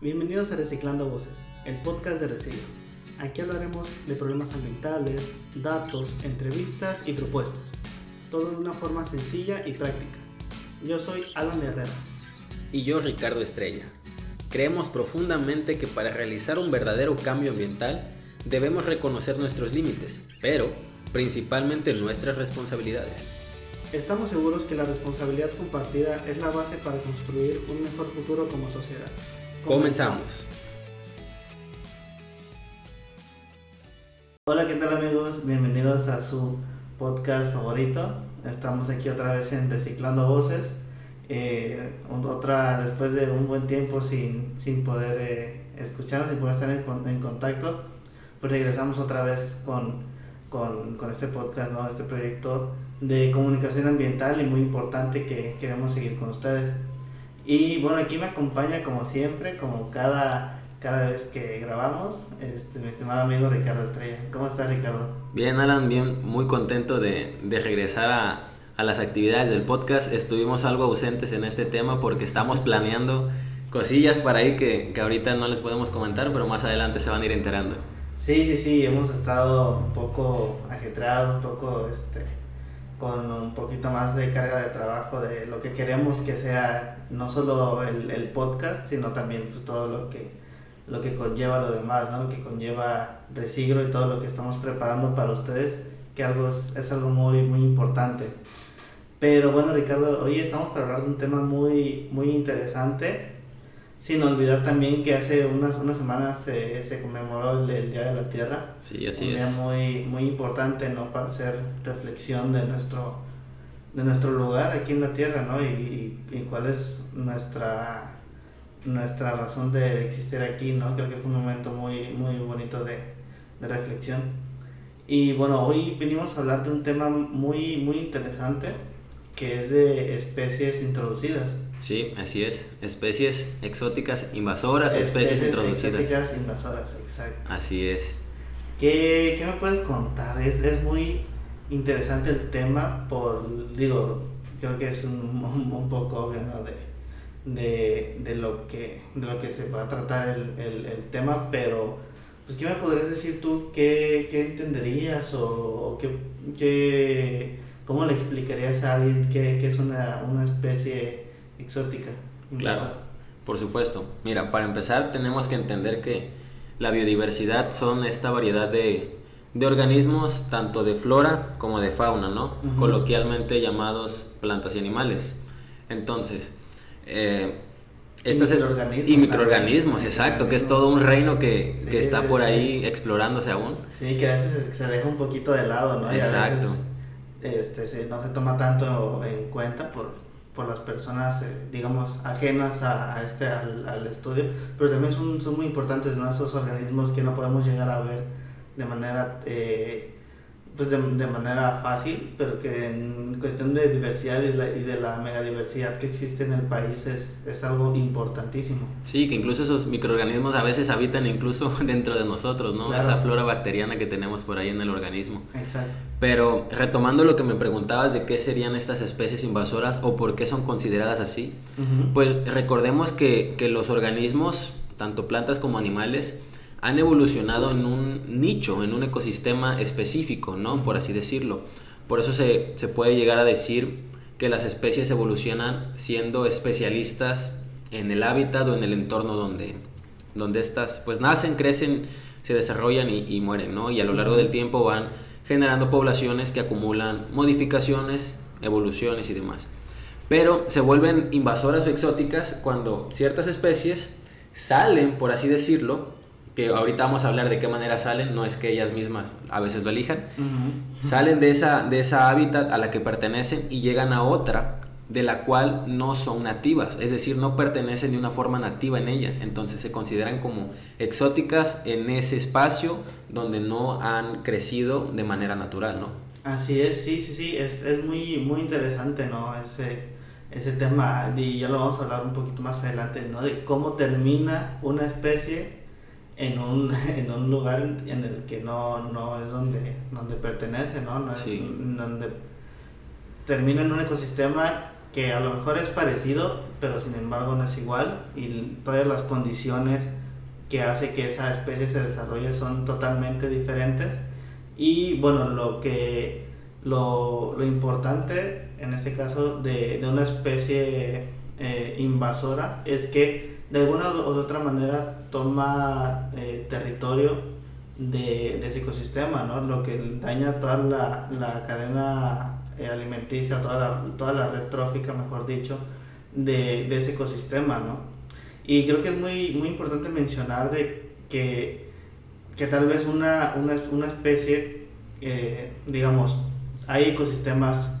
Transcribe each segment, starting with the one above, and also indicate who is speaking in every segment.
Speaker 1: Bienvenidos a Reciclando Voces, el podcast de Reciclo. Aquí hablaremos de problemas ambientales, datos, entrevistas y propuestas. Todo de una forma sencilla y práctica. Yo soy Alan Herrera.
Speaker 2: Y yo Ricardo Estrella. Creemos profundamente que para realizar un verdadero cambio ambiental debemos reconocer nuestros límites, pero principalmente nuestras responsabilidades.
Speaker 1: Estamos seguros que la responsabilidad compartida es la base para construir un mejor futuro como sociedad.
Speaker 2: Comenzamos.
Speaker 1: Hola, ¿qué tal amigos? Bienvenidos a su podcast favorito. Estamos aquí otra vez en Reciclando Voces. Eh, otra, después de un buen tiempo sin, sin poder eh, escucharnos, sin poder estar en, contacto, pues regresamos otra vez con, con, con este podcast, ¿no? este proyecto de comunicación ambiental y muy importante que queremos seguir con ustedes. Y bueno, aquí me acompaña como siempre, como cada, cada vez que grabamos, este, mi estimado amigo Ricardo Estrella. ¿Cómo estás Ricardo?
Speaker 2: Bien, Alan, bien, muy contento de, de regresar a, a las actividades del podcast. Estuvimos algo ausentes en este tema porque estamos planeando cosillas para ahí que, que ahorita no les podemos comentar, pero más adelante se van a ir enterando.
Speaker 1: Sí, sí, sí, hemos estado un poco ajetreados, un poco este, con un poquito más de carga de trabajo de lo que queremos que sea no solo el, el podcast, sino también pues, todo lo que, lo que conlleva lo demás, ¿no? lo que conlleva Resigro y todo lo que estamos preparando para ustedes, que algo es, es algo muy, muy importante. Pero bueno, Ricardo, hoy estamos para hablar de un tema muy, muy interesante, sin olvidar también que hace unas, unas semanas se, se conmemoró el, el, Día de la Tierra.
Speaker 2: Sí, así
Speaker 1: un día
Speaker 2: es.
Speaker 1: muy, muy importante, ¿no? Para hacer reflexión de nuestro, de nuestro lugar aquí en la Tierra, ¿no? Y, y, y cuál es nuestra, nuestra razón de existir aquí, ¿no? Creo que fue un momento muy, muy bonito de, de reflexión. Y bueno, hoy venimos a hablar de un tema muy, muy interesante, que es de especies introducidas.
Speaker 2: Sí, así es. Especies exóticas invasoras o especies, introducidas.
Speaker 1: Exóticas invasoras, exacto.
Speaker 2: Así es.
Speaker 1: ¿Qué, qué me puedes contar? Es, es muy interesante el tema por, digo, creo que es un, un, un poco obvio, ¿no? De, de, de, lo que, de lo que se va a tratar el, el, el tema, pero pues ¿qué me podrías decir tú? ¿Qué, qué entenderías o, o qué, qué, cómo le explicarías a alguien qué, qué es una, una especie exótica?
Speaker 2: Claro, por supuesto. Mira, para empezar tenemos que entender que la biodiversidad son esta variedad de, de organismos, tanto de flora como de fauna, ¿no? Uh -huh. Coloquialmente llamados plantas y animales. Entonces, eh, estas
Speaker 1: y microorganismos,
Speaker 2: y microorganismos exacto, que es todo un reino que, sí, que está por sí. ahí explorándose aún.
Speaker 1: Sí, que a veces se deja un poquito de lado, ¿no?
Speaker 2: Exacto.
Speaker 1: Y a veces este, se, no se toma tanto en cuenta por, por las personas, eh, digamos, ajenas a, este, al, al, estudio, pero también son, son muy importantes, ¿no? Esos organismos que no podemos llegar a ver de manera, eh, pues de, de, manera fácil, pero que en cuestión de diversidad y, la, y, de la megadiversidad que existe en el país es, es algo importantísimo.
Speaker 2: Sí, que incluso esos microorganismos a veces habitan incluso dentro de nosotros, ¿no? Claro. Esa flora bacteriana que tenemos por ahí en el organismo.
Speaker 1: Exacto.
Speaker 2: Pero retomando lo que me preguntabas de qué serían estas especies invasoras o por qué son consideradas así, uh -huh. pues recordemos que, que los organismos, tanto plantas como animales, han evolucionado en un nicho, en un ecosistema específico, ¿no? Por así decirlo. Por eso se, se, puede llegar a decir que las especies evolucionan siendo especialistas en el hábitat o en el entorno donde, donde estas pues nacen, crecen, se desarrollan y, y mueren, ¿no? Y a lo largo del tiempo van generando poblaciones que acumulan modificaciones, evoluciones y demás. Pero se vuelven invasoras o exóticas cuando ciertas especies salen, por así decirlo, que ahorita vamos a hablar de qué manera salen, no es que ellas mismas a veces lo elijan, uh -huh. salen de esa, de esa hábitat a la que pertenecen y llegan a otra de la cual no son nativas, es decir, no pertenecen de una forma nativa en ellas, entonces se consideran como exóticas en ese espacio donde no han crecido de manera natural, ¿no?
Speaker 1: Así es, sí, sí, sí, es, es muy, muy interesante, ¿no? Ese, ese tema, y ya lo vamos a hablar un poquito más adelante, ¿no? De cómo termina una especie en un, en un lugar en el que no, no es donde, donde pertenece, ¿no? no es,
Speaker 2: sí.
Speaker 1: Donde termina en un ecosistema que a lo mejor es parecido, pero sin embargo no es igual y todas las condiciones que hace que esa especie se desarrolle son totalmente diferentes y bueno, lo que lo, lo importante en este caso de, de una especie eh, invasora es que de alguna u otra manera toma eh, territorio de, de, ese ecosistema, ¿no? Lo que daña toda la, la cadena eh, alimenticia, toda la, toda la red trófica, mejor dicho, de, de, ese ecosistema, ¿no? Y creo que es muy, muy importante mencionar de que, que tal vez una, una, una especie, eh, digamos, hay ecosistemas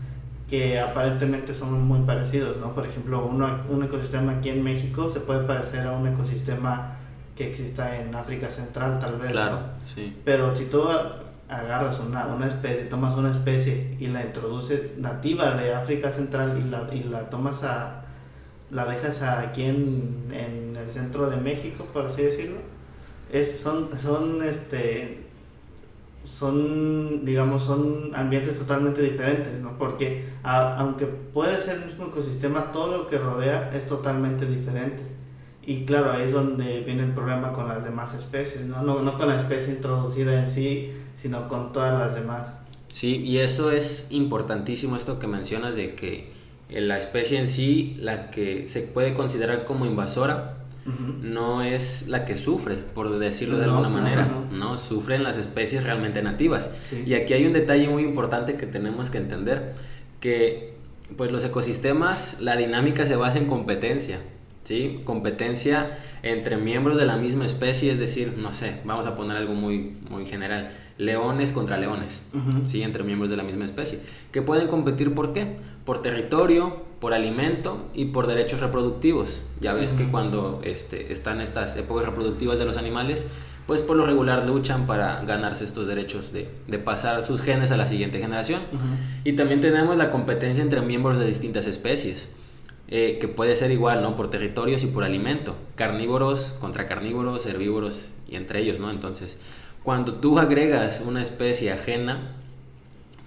Speaker 1: que aparentemente son muy parecidos, ¿no? Por ejemplo, uno, un ecosistema aquí en México se puede parecer a un ecosistema que exista en África Central, tal vez.
Speaker 2: Claro, sí.
Speaker 1: Pero si tú agarras una, una especie, tomas una especie y la introduces nativa de África Central y la, y la tomas a, la dejas aquí en, en el centro de México, por así decirlo, es, son, son, este, son, digamos, son ambientes totalmente diferentes, ¿no? Porque aunque puede ser el mismo ecosistema, todo lo que rodea es totalmente diferente. Y claro, ahí es donde viene el problema con las demás especies, ¿no? No, no con la especie introducida en sí, sino con todas las demás.
Speaker 2: Sí, y eso es importantísimo, esto que mencionas de que la especie en sí, la que se puede considerar como invasora, no es la que sufre, por decirlo de alguna manera, no. Sufren las especies realmente nativas. Y aquí hay un detalle muy importante que tenemos que entender, que pues los ecosistemas, la dinámica se basa en competencia. ¿sí? Competencia entre miembros de la misma especie, es decir, no sé, vamos a poner algo muy, muy general, leones contra leones, ¿sí? Entre miembros de la misma especie, que pueden competir por qué? Por territorio, por alimento y por derechos reproductivos. Ya ves que cuando este, están estas épocas reproductivas de los animales, pues por lo regular luchan para ganarse estos derechos de, de pasar sus genes a la siguiente generación. Y también tenemos la competencia entre miembros de distintas especies. Eh, que puede ser igual, ¿no? Por territorios y por alimento. Carnívoros contra carnívoros, herbívoros y entre ellos, ¿no? Entonces, cuando tú agregas una especie ajena,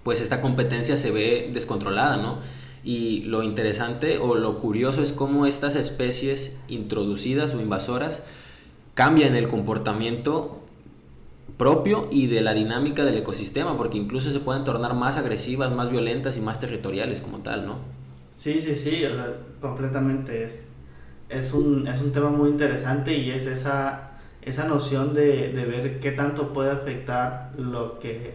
Speaker 2: pues esta competencia se ve descontrolada, ¿no? Y lo interesante o lo curioso es cómo estas especies introducidas o invasoras cambian el comportamiento propio y de la dinámica del ecosistema, porque incluso se pueden tornar más agresivas, más violentas y más territoriales como tal, ¿no?
Speaker 1: Sí, sí, sí, o sea, completamente es, es, un, es un tema muy interesante y es esa, esa noción de, de ver qué tanto puede afectar lo que,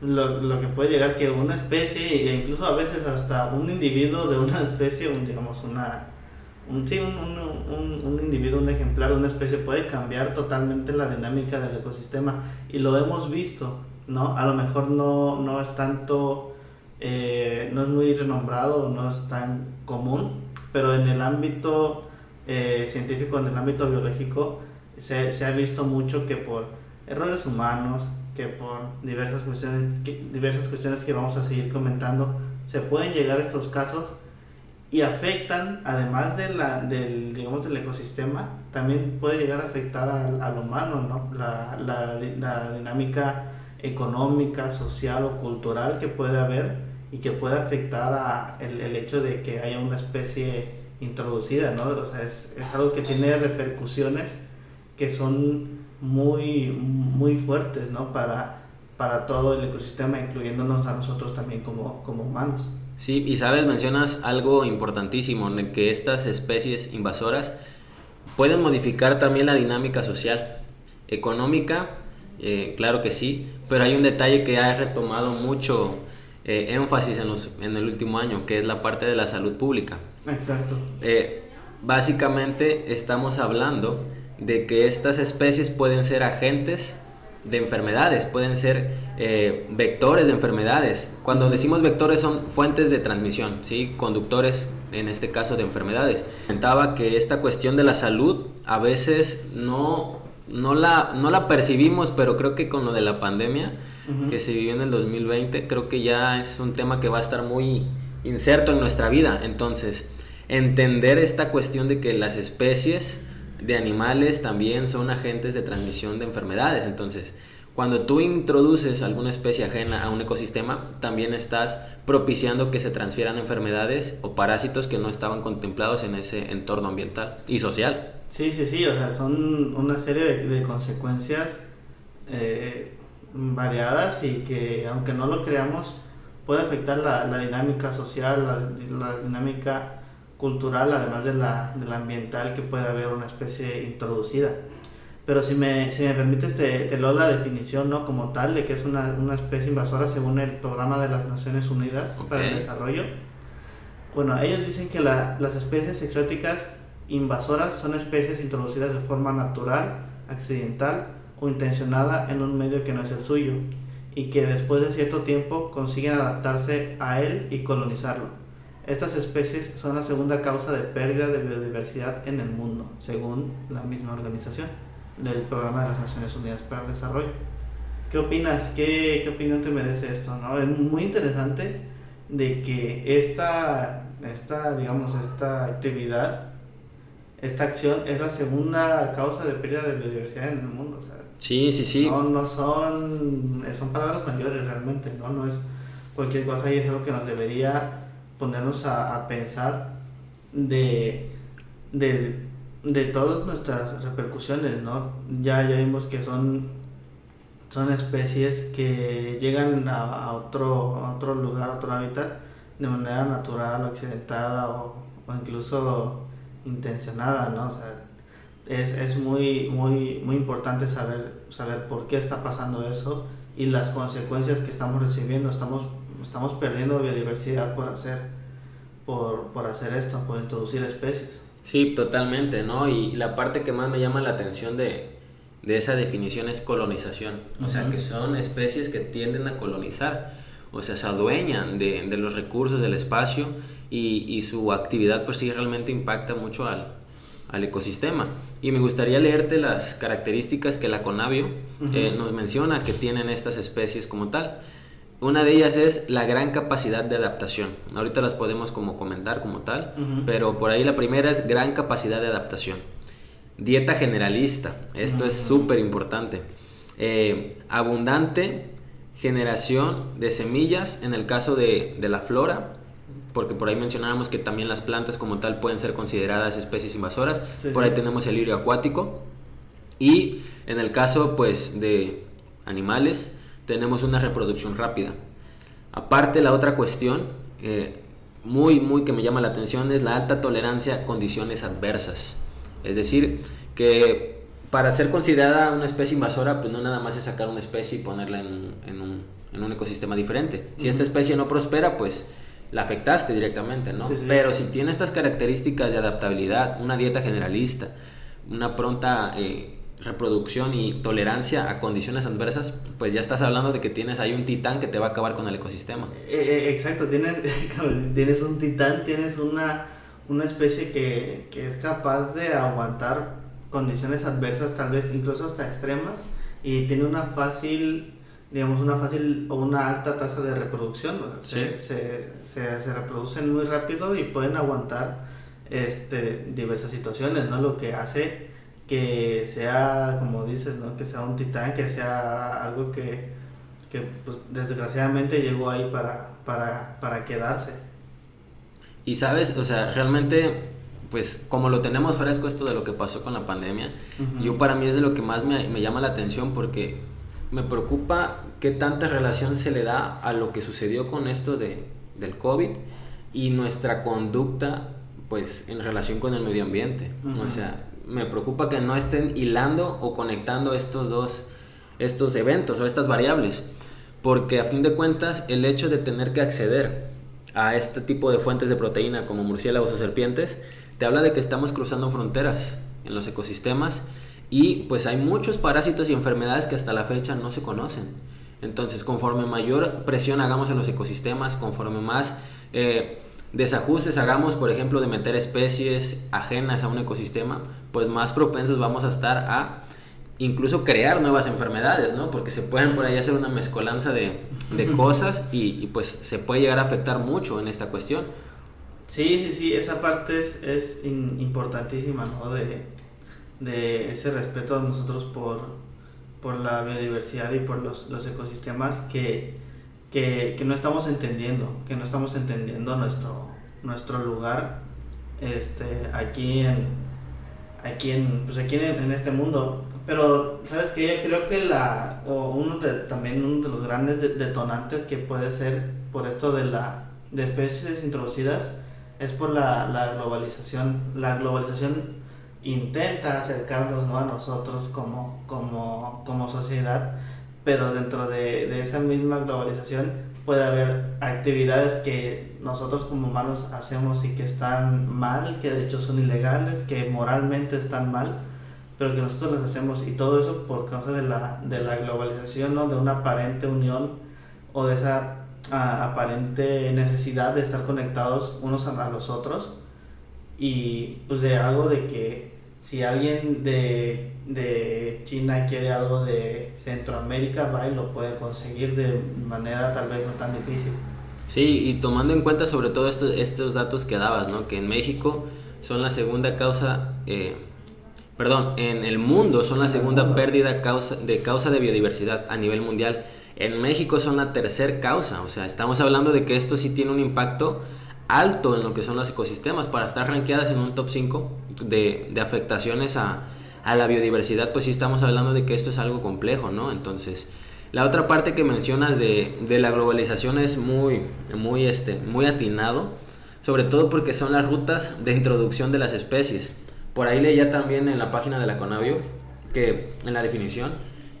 Speaker 1: lo, lo, que puede llegar que una especie e incluso a veces hasta un individuo de una especie, un, digamos una, un, sí, un, un, un, individuo, un ejemplar una especie puede cambiar totalmente la dinámica del ecosistema y lo hemos visto, ¿no? A lo mejor no, no es tanto eh, no es muy renombrado, no es tan común, pero en el ámbito eh, científico, en el ámbito biológico, se, se, ha visto mucho que por errores humanos, que por diversas cuestiones, que, diversas cuestiones que vamos a seguir comentando, se pueden llegar a estos casos y afectan, además de la, del, digamos, del ecosistema, también puede llegar a afectar al, al humano, ¿no? La, la, la dinámica económica, social o cultural que puede haber y que puede afectar a el, el, hecho de que haya una especie introducida, ¿no? O sea, es, es, algo que tiene repercusiones que son muy, muy fuertes, ¿no? Para, para todo el ecosistema, incluyéndonos a nosotros también como, como humanos.
Speaker 2: Sí, y sabes, mencionas algo importantísimo, en que estas especies invasoras pueden modificar también la dinámica social, económica, eh, claro que sí, pero hay un detalle que ha retomado mucho eh, énfasis en, los, en el último año, que es la parte de la salud pública.
Speaker 1: Exacto.
Speaker 2: Eh, básicamente estamos hablando de que estas especies pueden ser agentes de enfermedades, pueden ser eh, vectores de enfermedades. Cuando decimos vectores son fuentes de transmisión, ¿sí? conductores en este caso de enfermedades. Comentaba que esta cuestión de la salud a veces no, no, la, no la percibimos, pero creo que con lo de la pandemia que se vivió en el 2020, creo que ya es un tema que va a estar muy inserto en nuestra vida. Entonces, entender esta cuestión de que las especies de animales también son agentes de transmisión de enfermedades. Entonces, cuando tú introduces alguna especie ajena a un ecosistema, también estás propiciando que se transfieran enfermedades o parásitos que no estaban contemplados en ese entorno ambiental y social.
Speaker 1: Sí, sí, sí, o sea, son una serie de, consecuencias eh, variadas y que aunque no lo creamos, puede afectar la, la dinámica social, la, la, dinámica cultural, además de la, de la ambiental que puede haber una especie introducida. Pero si me, si me permites, te, te leo la definición ¿no? como tal de que es una, una especie invasora según el programa de las Naciones Unidas para el Desarrollo. Bueno, ellos dicen que la, las especies exóticas invasoras son especies introducidas de forma natural, accidental o intencionada en un medio que no es el suyo y que después de cierto tiempo consiguen adaptarse a él y colonizarlo. Estas especies son la segunda causa de pérdida de biodiversidad en el mundo, según la misma organización del Programa de las Naciones Unidas para el Desarrollo. ¿Qué opinas? ¿Qué, qué opinión te merece esto? ¿no? Es muy interesante de que esta, esta, digamos, esta actividad, esta acción es la segunda causa de pérdida de biodiversidad en el mundo. O sea,
Speaker 2: sí, sí, sí.
Speaker 1: No, no son, son palabras mayores realmente, ¿no? No es cualquier cosa y es algo que nos debería ponernos a, a pensar de, de de todas nuestras repercusiones, ¿no? Ya, ya vimos que son, son especies que llegan a, otro, otro lugar, a otro hábitat, de manera natural o accidentada o, incluso intencionada, ¿no? O sea, es, es muy, muy, muy importante saber, saber por qué está pasando eso y las consecuencias que estamos recibiendo. Estamos, estamos perdiendo biodiversidad por hacer, por, por hacer esto, por introducir especies.
Speaker 2: Sí, totalmente, ¿no? Y la parte que más me llama la atención de, esa definición es colonización. O sea, que son especies que tienden a colonizar, o sea, se adueñan de, los recursos del espacio y, su actividad pues sí realmente impacta mucho al, ecosistema. Y me gustaría leerte las características que la Conavio eh, nos menciona que tienen estas especies como tal. Una de ellas es la gran capacidad de adaptación. Ahorita las podemos como comentar como tal, pero por ahí la primera es gran capacidad de adaptación. Dieta generalista, esto es súper importante. Eh, abundante generación de semillas en el caso de, la flora, porque por ahí mencionábamos que también las plantas como tal pueden ser consideradas especies invasoras. por ahí tenemos el lirio acuático. Y en el caso pues de animales, tenemos una reproducción rápida. Aparte, la otra cuestión, eh, muy, muy que me llama la atención, es la alta tolerancia a condiciones adversas. Es decir, que para ser considerada una especie invasora, pues no nada más es sacar una especie y ponerla en, en, un, en un, ecosistema diferente. Si esta especie no prospera, pues la afectaste directamente, ¿no? Pero si tiene estas características de adaptabilidad, una dieta generalista, una pronta eh, reproducción y tolerancia a condiciones adversas, pues ya estás hablando de que tienes ahí un titán que te va a acabar con el ecosistema.
Speaker 1: Eh, eh, exacto, tienes, tienes un titán, tienes una, una especie que, que, es capaz de aguantar condiciones adversas, tal vez incluso hasta extremas, y tiene una fácil, digamos, una fácil o una alta tasa de reproducción. Se, se, se, se reproducen muy rápido y pueden aguantar este, diversas situaciones, ¿no? Lo que hace que sea, como dices, ¿no? que sea un titán, que sea algo que, que pues, desgraciadamente llegó ahí para, para, para quedarse.
Speaker 2: Y sabes, o sea, realmente, pues como lo tenemos fresco esto de lo que pasó con la pandemia, yo para mí es de lo que más me, me, llama la atención porque me preocupa qué tanta relación se le da a lo que sucedió con esto de, del COVID y nuestra conducta pues en relación con el medio ambiente. O sea, me preocupa que no estén hilando o conectando estos dos estos eventos o estas variables, porque a fin de cuentas el hecho de tener que acceder a este tipo de fuentes de proteína como murciélagos o serpientes te habla de que estamos cruzando fronteras en los ecosistemas y pues hay muchos parásitos y enfermedades que hasta la fecha no se conocen. Entonces, conforme mayor presión hagamos en los ecosistemas, conforme más eh, desajustes hagamos, por ejemplo, de meter especies ajenas a un ecosistema, pues más propensos vamos a estar a incluso crear nuevas enfermedades, ¿no? Porque se pueden por ahí hacer una mezcolanza de, cosas y, pues se puede llegar a afectar mucho en esta cuestión.
Speaker 1: Sí, sí, sí, esa parte es, es importantísima, ¿no? De, de ese respeto a nosotros por, por la biodiversidad y por los, los ecosistemas que, que, que, no estamos entendiendo, que no estamos entendiendo nuestro, nuestro lugar este, aquí en, aquí en, pues aquí en, en este mundo. Pero, ¿sabes qué? Creo que la, o uno de, también uno de los grandes detonantes que puede ser por esto de, la, de especies introducidas es por la, la globalización. La globalización intenta acercarnos ¿no? a nosotros como, como, como sociedad, pero dentro de, de, esa misma globalización puede haber actividades que nosotros como humanos hacemos y que están mal, que de hecho son ilegales, que moralmente están mal, pero que nosotros las hacemos y todo eso por causa de la, de la globalización, ¿no? de una aparente unión o de esa aparente necesidad de estar conectados unos a los otros y pues de algo de que si alguien de, de China quiere algo de Centroamérica va y lo puede conseguir de manera tal vez no tan difícil.
Speaker 2: Sí, y tomando en cuenta sobre todo estos, estos datos que dabas, ¿no? que en México son la segunda causa, eh, perdón, en el mundo son la segunda pérdida causa, de causa de biodiversidad a nivel mundial en México son la tercera causa, o sea, estamos hablando de que esto sí tiene un impacto alto en lo que son los ecosistemas. Para estar rankeadas en un top 5 de, afectaciones a, la biodiversidad, pues sí estamos hablando de que esto es algo complejo, ¿no? Entonces, la otra parte que mencionas de, de la globalización es muy, muy, este, muy atinado, sobre todo porque son las rutas de introducción de las especies. Por ahí leía también en la página de la Conavio, que en la definición,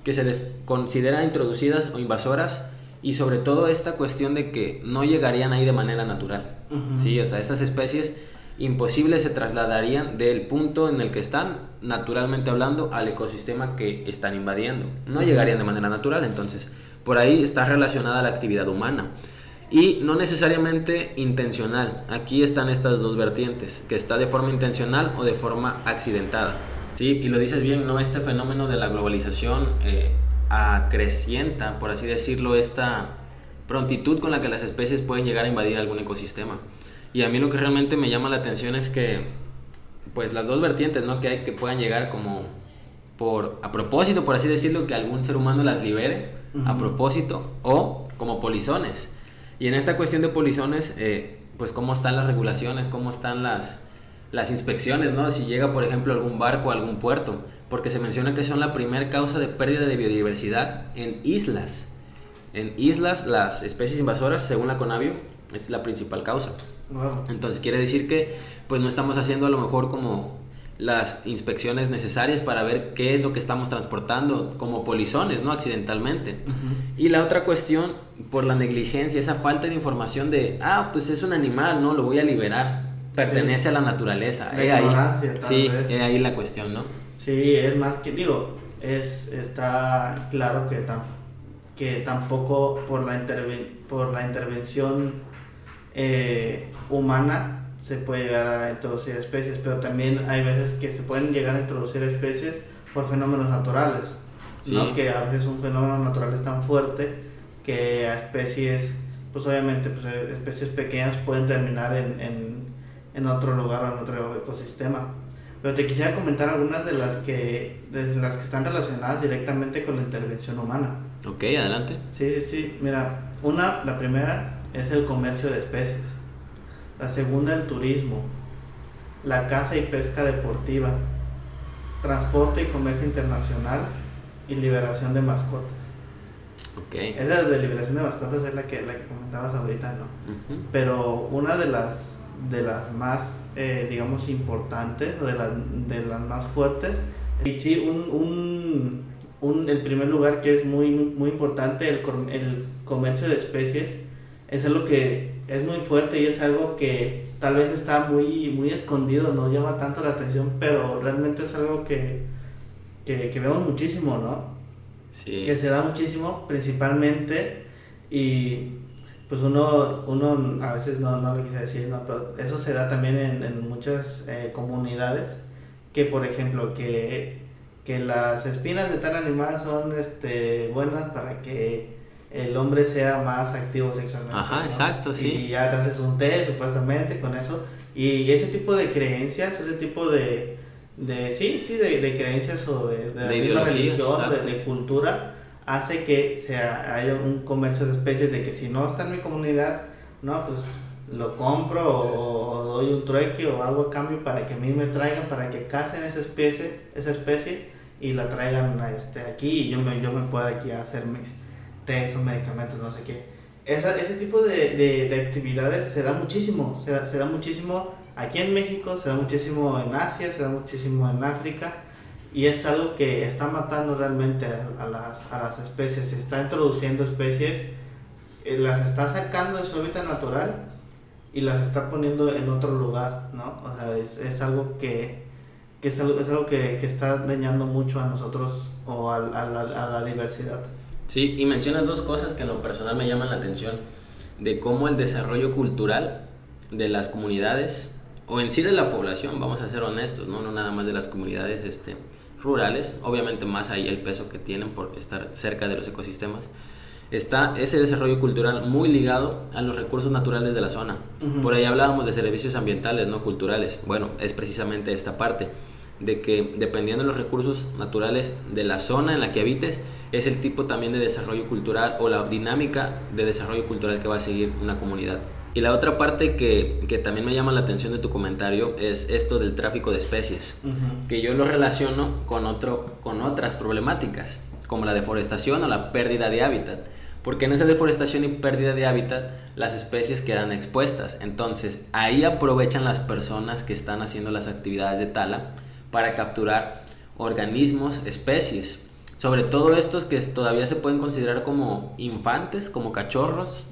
Speaker 2: que se les considera introducidas o invasoras y sobre todo esta cuestión de que no llegarían ahí de manera natural. Sí, o sea, estas especies imposibles se trasladarían del punto en el que están, naturalmente hablando, al ecosistema que están invadiendo. No llegarían de manera natural, entonces, por ahí está relacionada la actividad humana. Y no necesariamente intencional. Aquí están estas dos vertientes, que está de forma intencional o de forma accidentada. Sí, y lo dices bien, ¿no? Este fenómeno de la globalización eh, acrecienta, por así decirlo, esta prontitud con la que las especies pueden llegar a invadir algún ecosistema. Y a mí lo que realmente me llama la atención es que, pues las dos vertientes, ¿no? Que hay que puedan llegar como por, a propósito, por así decirlo, que algún ser humano las libere a propósito, o como polizones. Y en esta cuestión de polizones, eh, pues cómo están las regulaciones, cómo están las las inspecciones, ¿no? Si llega, por ejemplo, algún barco a algún puerto, porque se menciona que son la primera causa de pérdida de biodiversidad en islas. En islas, las especies invasoras, según la Conavio, es la principal causa. Entonces quiere decir que pues no estamos haciendo a lo mejor como las inspecciones necesarias para ver qué es lo que estamos transportando como polizones, ¿no? Accidentalmente. Y la otra cuestión, por la negligencia, esa falta de información de, ah, pues es un animal, ¿no? Lo voy a liberar pertenece a la naturaleza.
Speaker 1: La ahí,
Speaker 2: sí, es ahí la cuestión, ¿no?
Speaker 1: Sí, es más que, digo, es, está claro que, que tampoco por la, por la intervención eh, humana se puede llegar a introducir especies, pero también hay veces que se pueden llegar a introducir especies por fenómenos naturales, ¿no? que a veces un fenómeno natural es tan fuerte que a especies, pues obviamente pues, especies pequeñas pueden terminar en en otro lugar o en otro ecosistema. Pero te quisiera comentar algunas de las que, de las que están relacionadas directamente con la intervención humana.
Speaker 2: Ok, adelante.
Speaker 1: Sí, sí, sí. Mira, una, la primera es el comercio de especies. La segunda, el turismo. La caza y pesca deportiva. Transporte y comercio internacional. Y liberación de mascotas.
Speaker 2: Ok.
Speaker 1: Esa de liberación de mascotas es la que, la que comentabas ahorita, ¿no? Pero una de las de las más, eh, digamos, importantes o de, de las más fuertes. Y sí, un, un, un, el primer lugar que es muy, muy importante, el, el comercio de especies, es algo que es muy fuerte y es algo que tal vez está muy, muy escondido, no llama tanto la atención, pero realmente es algo que, que, que vemos muchísimo, ¿no?
Speaker 2: Sí.
Speaker 1: Que se da muchísimo, principalmente, y pues uno, uno a veces no, no lo quise decir, no, pero eso se da también en, en muchas eh, comunidades, que por ejemplo, que, que las espinas de tal animal son este, buenas para que el hombre sea más activo sexualmente.
Speaker 2: Ajá, exacto, sí.
Speaker 1: Y ya te haces un té supuestamente con eso. Y ese tipo de creencias, ese tipo de, de sí, sí, de, de creencias o de, de,
Speaker 2: De
Speaker 1: religión, de, de cultura, hace que sea, haya un comercio de especies de que si no está en mi comunidad, no, pues lo compro o, o doy un trueque o algo a cambio para que a mí me traigan, para que casen esa especie, esa especie y la traigan este, aquí y yo me, yo me pueda aquí hacer mis test o medicamentos, no sé qué. Esa, ese tipo de, de, de actividades se da muchísimo, se se da muchísimo aquí en México, se da muchísimo en Asia, se da muchísimo en África y es algo que está matando realmente a, a las, a las especies, está introduciendo especies, eh, las está sacando de su hábitat natural y las está poniendo en otro lugar, ¿no? O sea, es, es algo que, que es algo, es algo que, que está dañando mucho a nosotros o a, a la, a la diversidad.
Speaker 2: Sí, y mencionas dos cosas que en lo personal me llaman la atención, de cómo el desarrollo cultural de las comunidades, o en sí de la población, vamos a ser honestos, no, no nada más de las comunidades este, rurales, obviamente más ahí el peso que tienen por estar cerca de los ecosistemas, está ese desarrollo cultural muy ligado a los recursos naturales de la zona. Por ahí hablábamos de servicios ambientales, no culturales. Bueno, es precisamente esta parte de que dependiendo de los recursos naturales de la zona en la que habites, es el tipo también de desarrollo cultural o la dinámica de desarrollo cultural que va a seguir una comunidad. Y la otra parte que, que también me llama la atención de tu comentario es esto del tráfico de especies
Speaker 1: Ujú.
Speaker 2: que yo lo relaciono con, otro, con otras problemáticas, como la deforestación o la pérdida de hábitat. Porque en esa deforestación y pérdida de hábitat, las especies quedan expuestas. Entonces, ahí aprovechan las personas que están haciendo las actividades de tala para capturar organismos, especies. Sobre todo estos que todavía se pueden considerar como infantes, como cachorros,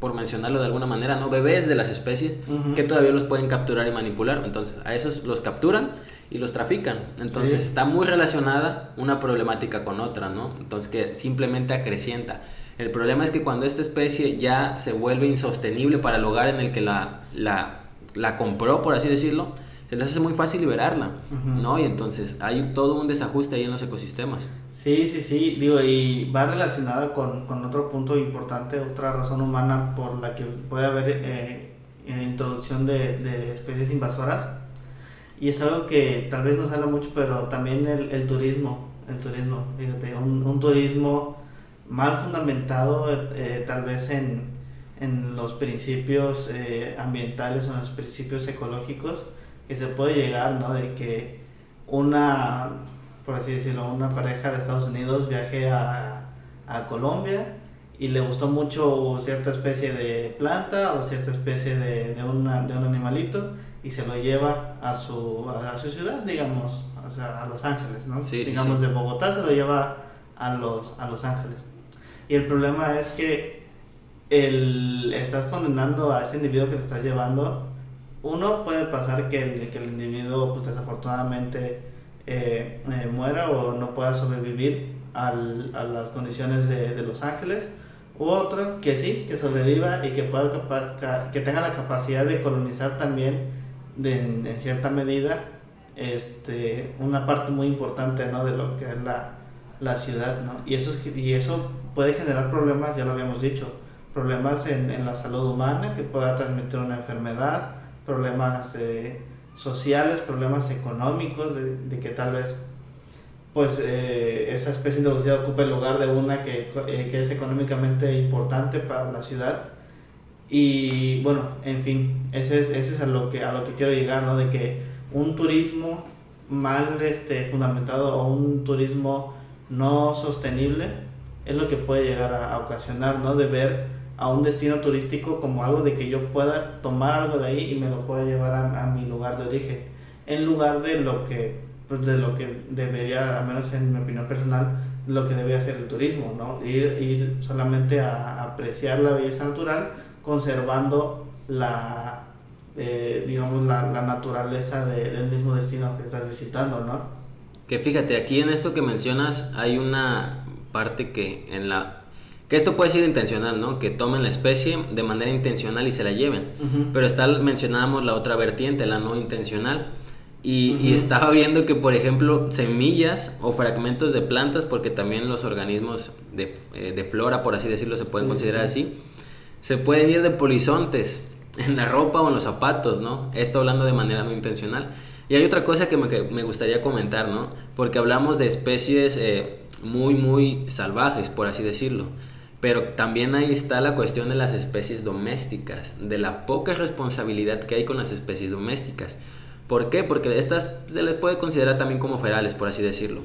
Speaker 2: por mencionarlo de alguna manera, ¿no? Bebés de las especies que todavía los pueden capturar y manipular. Entonces, a esos los capturan y los trafican. Entonces,
Speaker 1: Sí.
Speaker 2: está muy relacionada una problemática con otra, ¿no? Entonces, que simplemente acrecienta. El problema es que cuando esta especie ya se vuelve insostenible para el lugar en el que la, la, la compró, por así decirlo, se les hace muy fácil liberarla,
Speaker 1: Ujú.
Speaker 2: ¿no? Y entonces hay todo un desajuste ahí en los ecosistemas.
Speaker 1: Sí, sí, sí, digo, y va relacionada con, con otro punto importante, otra razón humana por la que puede haber eh, eh, introducción de, de especies invasoras. Y es algo que tal vez no se habla mucho, pero también el, el turismo, el turismo, fíjate, un, un turismo mal fundamentado eh, tal vez en, en los principios eh, ambientales o en los principios ecológicos que se puede llegar, ¿no? De que una, por así decirlo, una pareja de Estados Unidos viaje a, a Colombia y le gustó mucho cierta especie de planta o cierta especie de, de, una, de un animalito y se lo lleva a su, a, su ciudad, digamos, o sea, a Los Ángeles, ¿no?
Speaker 2: Sí, sí,
Speaker 1: digamos,
Speaker 2: sí.
Speaker 1: de Bogotá se lo lleva a Los, a los Ángeles. Y el problema es que el, estás condenando a ese individuo que te estás llevando. Uno puede pasar que el, que el individuo, pues desafortunadamente, eh, eh, muera o no pueda sobrevivir al, a las condiciones de, de Los Ángeles. U otro que sí, que sobreviva y que, pueda capaz, ca- que tenga la capacidad de colonizar también, de, en, cierta medida, este, una parte muy importante ¿no? de lo que es la, la ciudad. ¿no? Y, eso es- y eso puede generar problemas, ya lo habíamos dicho, problemas en, en la salud humana, que pueda transmitir una enfermedad, problemas eh, sociales, problemas económicos, de, de que tal vez pues eh, esa especie introducida ocupe el lugar de una que, eh, que es económicamente importante para la ciudad. Y bueno, en fin, ese es, ese es a, lo que, a lo que quiero llegar, ¿no? De que un turismo mal este, fundamentado o un turismo no sostenible es lo que puede llegar a, a ocasionar, ¿no? De ver a un destino turístico como algo de que yo pueda tomar algo de ahí y me lo pueda llevar a, a mi lugar de origen, en lugar de lo que pues, de lo que debería, al menos en mi opinión personal, lo que debería hacer el turismo, ¿no? Ir, ir solamente a, apreciar la belleza natural, conservando la, eh, digamos, la, la naturaleza de- del mismo destino que estás visitando, ¿no?
Speaker 2: Que fíjate, aquí en esto que mencionas hay una parte que en la que esto puede ser intencional, ¿no? Que tomen la especie de manera intencional y se la lleven.
Speaker 1: Ujú.
Speaker 2: Pero está mencionábamos la otra vertiente, la no intencional. Y, y
Speaker 1: Ujú.
Speaker 2: estaba viendo que, por ejemplo, semillas o fragmentos de plantas, porque también los organismos de, eh, de flora, por así decirlo, se pueden
Speaker 1: Sí,
Speaker 2: considerar
Speaker 1: sí.
Speaker 2: así, se pueden ir de polizontes en la ropa o en los zapatos, ¿no? Esto hablando de manera no intencional. Y hay otra cosa que me, gustaría comentar, ¿no? Porque hablamos de especies eh, muy, muy salvajes, por así decirlo. Pero también ahí está la cuestión de las especies domésticas, de la poca responsabilidad que hay con las especies domésticas. ¿Por qué? Porque estas se les puede considerar también como ferales, por así decirlo.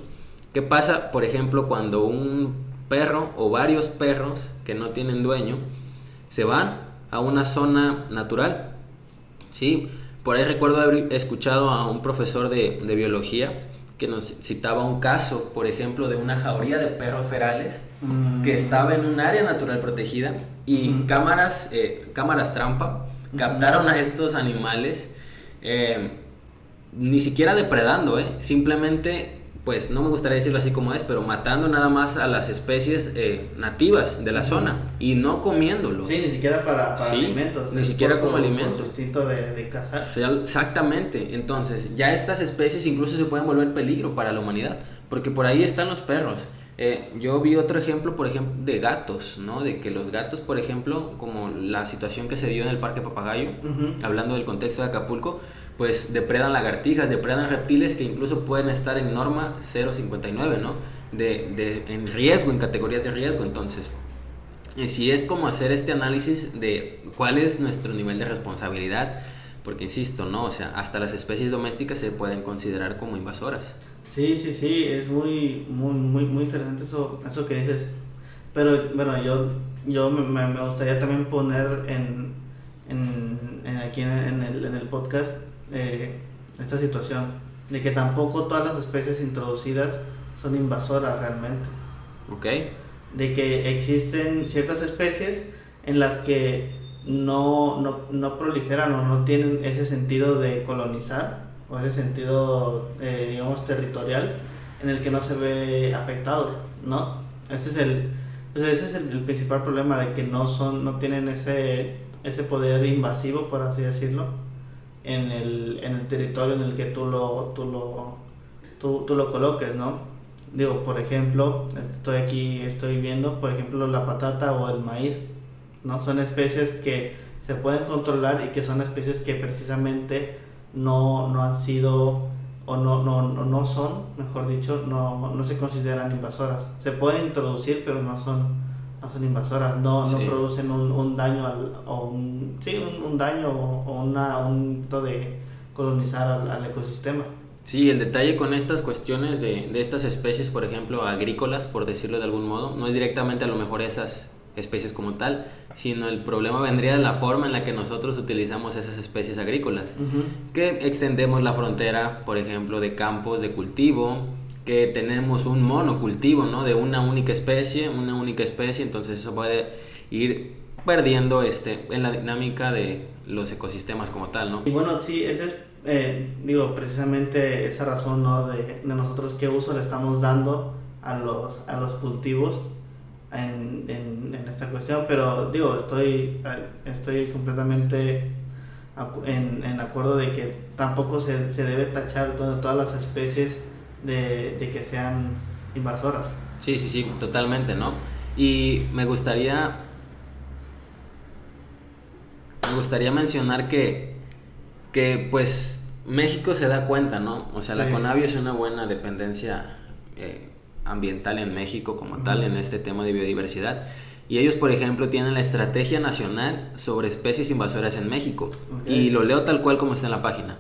Speaker 2: ¿Qué pasa, por ejemplo, cuando un perro o varios perros que no tienen dueño se van a una zona natural? ¿Sí? Por ahí recuerdo haber escuchado a un profesor de, de biología que nos citaba un caso, por ejemplo, de una jauría de perros ferales mm. que estaba en un área natural protegida y cámaras, eh, cámaras trampa captaron a estos animales eh, ni siquiera depredando, eh, simplemente pues no me gustaría decirlo así como es, pero matando nada más a las especies eh, nativas de la zona y no comiéndolo.
Speaker 1: Sí, ni siquiera para, alimentos.
Speaker 2: Ni siquiera como alimentos.
Speaker 1: de, de cazar.
Speaker 2: exactamente. Entonces, ya estas especies incluso se pueden volver peligro para la humanidad, porque por ahí están los perros. Eh, yo vi otro ejemplo, por ejemplo, de gatos, ¿no? De que los gatos, por ejemplo, como la situación que se dio en el Parque Papagayo, hablando del contexto de Acapulco, pues depredan lagartijas, depredan reptiles que incluso pueden estar en norma 059, ¿no? De, de, en riesgo, en categorías de riesgo. Entonces, y si es como hacer este análisis de cuál es nuestro nivel de responsabilidad, porque insisto, ¿no? O sea, hasta las especies domésticas se pueden considerar como invasoras.
Speaker 1: Sí, sí, sí, es muy, muy, muy, muy interesante eso, eso que dices. Pero bueno, yo, yo me, me gustaría también poner en, en, en aquí en en el podcast eh, esta situación, de que tampoco todas las especies introducidas son invasoras realmente.
Speaker 2: Ok.
Speaker 1: De que existen ciertas especies en las que no, no, no proliferan o no tienen ese sentido de colonizar o ese sentido, eh, digamos, territorial en el que no se ve afectado, ¿no? Ese es el, pues ese es el, principal problema de que no son, no tienen ese, ese poder invasivo, por así decirlo, en el, en el territorio en el que tú lo, tú lo, tú, tú lo coloques, ¿no? Digo, por ejemplo, estoy aquí, estoy viendo, por ejemplo, la patata o el maíz, ¿no? Son especies que se pueden controlar y que son especies que precisamente no, no han sido o no, no, no, son, mejor dicho, no, no se consideran invasoras. Se pueden introducir, pero no son no son invasoras, no, no producen un, un daño al, o un, sí, un, un daño o, una, un de colonizar al, al, ecosistema.
Speaker 2: Sí, el detalle con estas cuestiones de, de, estas especies, por ejemplo, agrícolas, por decirlo de algún modo, no es directamente a lo mejor esas especies como tal, sino el problema vendría de la forma en la que nosotros utilizamos esas especies agrícolas, que extendemos la frontera, por ejemplo, de campos de cultivo, que tenemos un monocultivo, ¿no? De una única especie, una única especie, entonces eso puede ir perdiendo este, en la dinámica de los ecosistemas como tal, ¿no?
Speaker 1: Y bueno, sí, esa es, eh, digo, precisamente esa razón, ¿no? De, de, nosotros qué uso le estamos dando a los, a los cultivos en, en, esta cuestión, pero digo, estoy, eh, estoy completamente en, en acuerdo de que tampoco se, se debe tachar todas las especies de, de que sean invasoras.
Speaker 2: Sí, sí, sí, totalmente, ¿no? Y me gustaría me gustaría mencionar que, que pues México se da cuenta, ¿no? O sea, la Conavio es una buena dependencia eh, ambiental en México como tal en este tema de biodiversidad. Y ellos, por ejemplo, tienen la Estrategia Nacional sobre Especies Invasoras en México. Y lo leo tal cual como está en la página.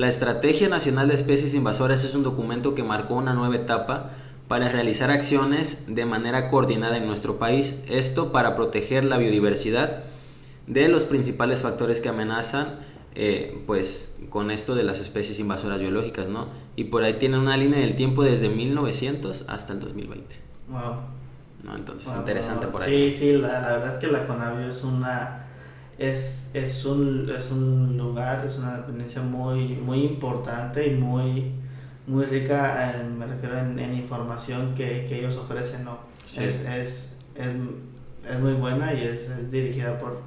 Speaker 2: La Estrategia Nacional de Especies Invasoras es un documento que marcó una nueva etapa para realizar acciones de manera coordinada en nuestro país, esto para proteger la biodiversidad de los principales factores que amenazan eh, pues con esto de las especies invasoras biológicas, ¿no? Y por ahí tiene una línea del tiempo desde 1900 hasta el 2020.
Speaker 1: Wow.
Speaker 2: ¿No? Entonces, interesante por ahí.
Speaker 1: Sí, sí, la, la, verdad es que la Conavio es una es, es, un, es un lugar, es una dependencia muy, muy importante y muy, muy rica, me refiero en, en información que, que, ellos ofrecen, ¿no? Es, es, es, es, muy buena y es, dirigida por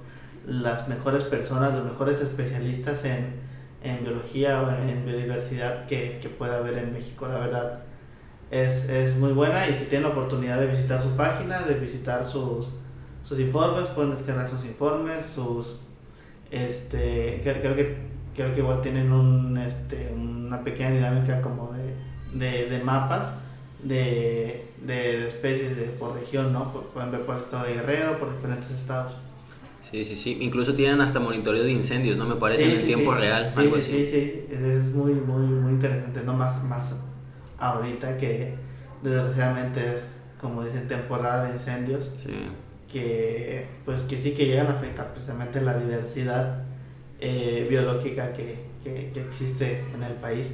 Speaker 1: las mejores personas, los mejores especialistas en, en biología o en, biodiversidad que, que pueda haber en México, la verdad. Es, es muy buena y si tienen la oportunidad de visitar su página, de visitar sus sus informes, pueden descargar sus informes, sus este creo que creo que igual tienen un, este, una pequeña dinámica como de, de, mapas de, de, especies de, por región, ¿no? pueden ver por el estado de Guerrero, por diferentes estados.
Speaker 2: Sí, sí, sí. Incluso tienen hasta monitoreo de incendios, ¿no? Me parece en tiempo real.
Speaker 1: Sí, sí, sí. Es muy, muy, muy interesante, ¿no? Más, más ahorita que desgraciadamente es, como dicen, temporada de incendios.
Speaker 2: Sí.
Speaker 1: Que, pues, que sí que llegan a afectar precisamente la diversidad eh, biológica que, que, que, existe en el país.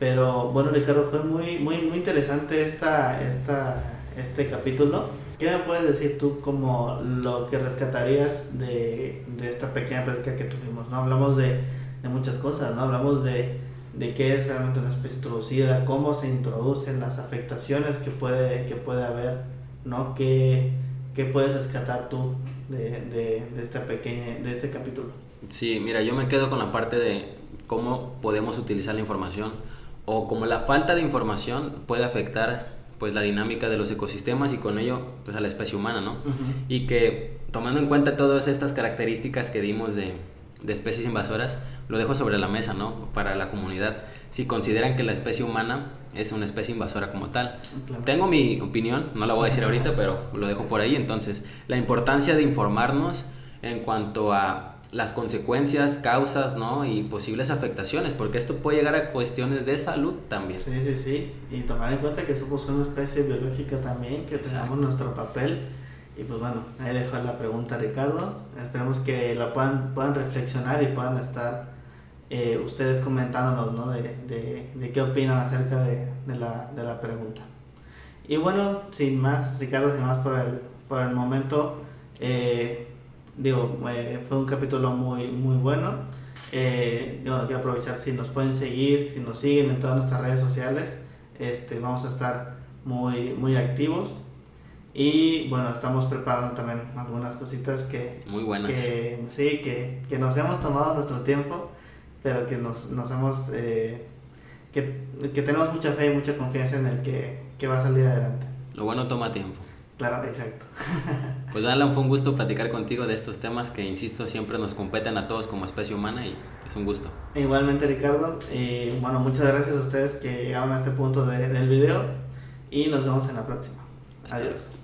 Speaker 1: Pero bueno, Ricardo, fue muy, muy, muy interesante esta, esta, este capítulo ¿Qué me puedes decir tú como lo que rescatarías de, de esta pequeña práctica que tuvimos? ¿no? Hablamos de, de muchas cosas, ¿no? Hablamos de, de qué es realmente una especie introducida, cómo se introducen, las afectaciones que puede, que puede haber, ¿no? ¿Qué, qué puedes rescatar tú de, de, de, esta pequeña, de este capítulo?
Speaker 2: Sí, mira, yo me quedo con la parte de cómo podemos utilizar la información o cómo la falta de información puede afectar pues la dinámica de los ecosistemas y con ello pues a la especie humana, ¿no? Y que tomando en cuenta todas estas características que dimos de, de, especies invasoras, lo dejo sobre la mesa, ¿no? Para la comunidad, si consideran que la especie humana es una especie invasora como tal. Tengo mi opinión, no la voy a decir ahorita, pero lo dejo por ahí, entonces, la importancia de informarnos en cuanto a las consecuencias, causas, ¿no? Y posibles afectaciones, porque esto puede llegar a cuestiones de salud también.
Speaker 1: Sí, sí, sí. Y tomar en cuenta que somos una especie biológica también, que tenemos nuestro papel. Y pues bueno, ahí dejo la pregunta Ricardo. Esperemos que la puedan, puedan reflexionar y puedan estar eh, ustedes comentándonos, ¿no? De, de, de, qué opinan acerca de, de, la, de la pregunta. Y bueno, sin más, Ricardo, sin más por el, por el momento. Eh, digo, eh, fue un capítulo muy, muy bueno. Eh, yo quiero aprovechar si nos pueden seguir, si nos siguen en todas nuestras redes sociales, este, vamos a estar muy, muy activos. Y bueno, estamos preparando también algunas cositas que...
Speaker 2: Muy buenas.
Speaker 1: Que, sí, que, que nos hemos tomado nuestro tiempo, pero que nos, nos hemos... Eh, que, que, tenemos mucha fe y mucha confianza en el que, que va a salir adelante.
Speaker 2: Lo bueno toma tiempo.
Speaker 1: Claro, exacto.
Speaker 2: Pues Alan, fue un gusto platicar contigo de estos temas que, insisto, siempre nos competen a todos como especie humana y es un gusto.
Speaker 1: Igualmente, Ricardo. Y bueno, muchas gracias a ustedes que llegaron a este punto de, del video y nos vemos en la próxima. Adiós.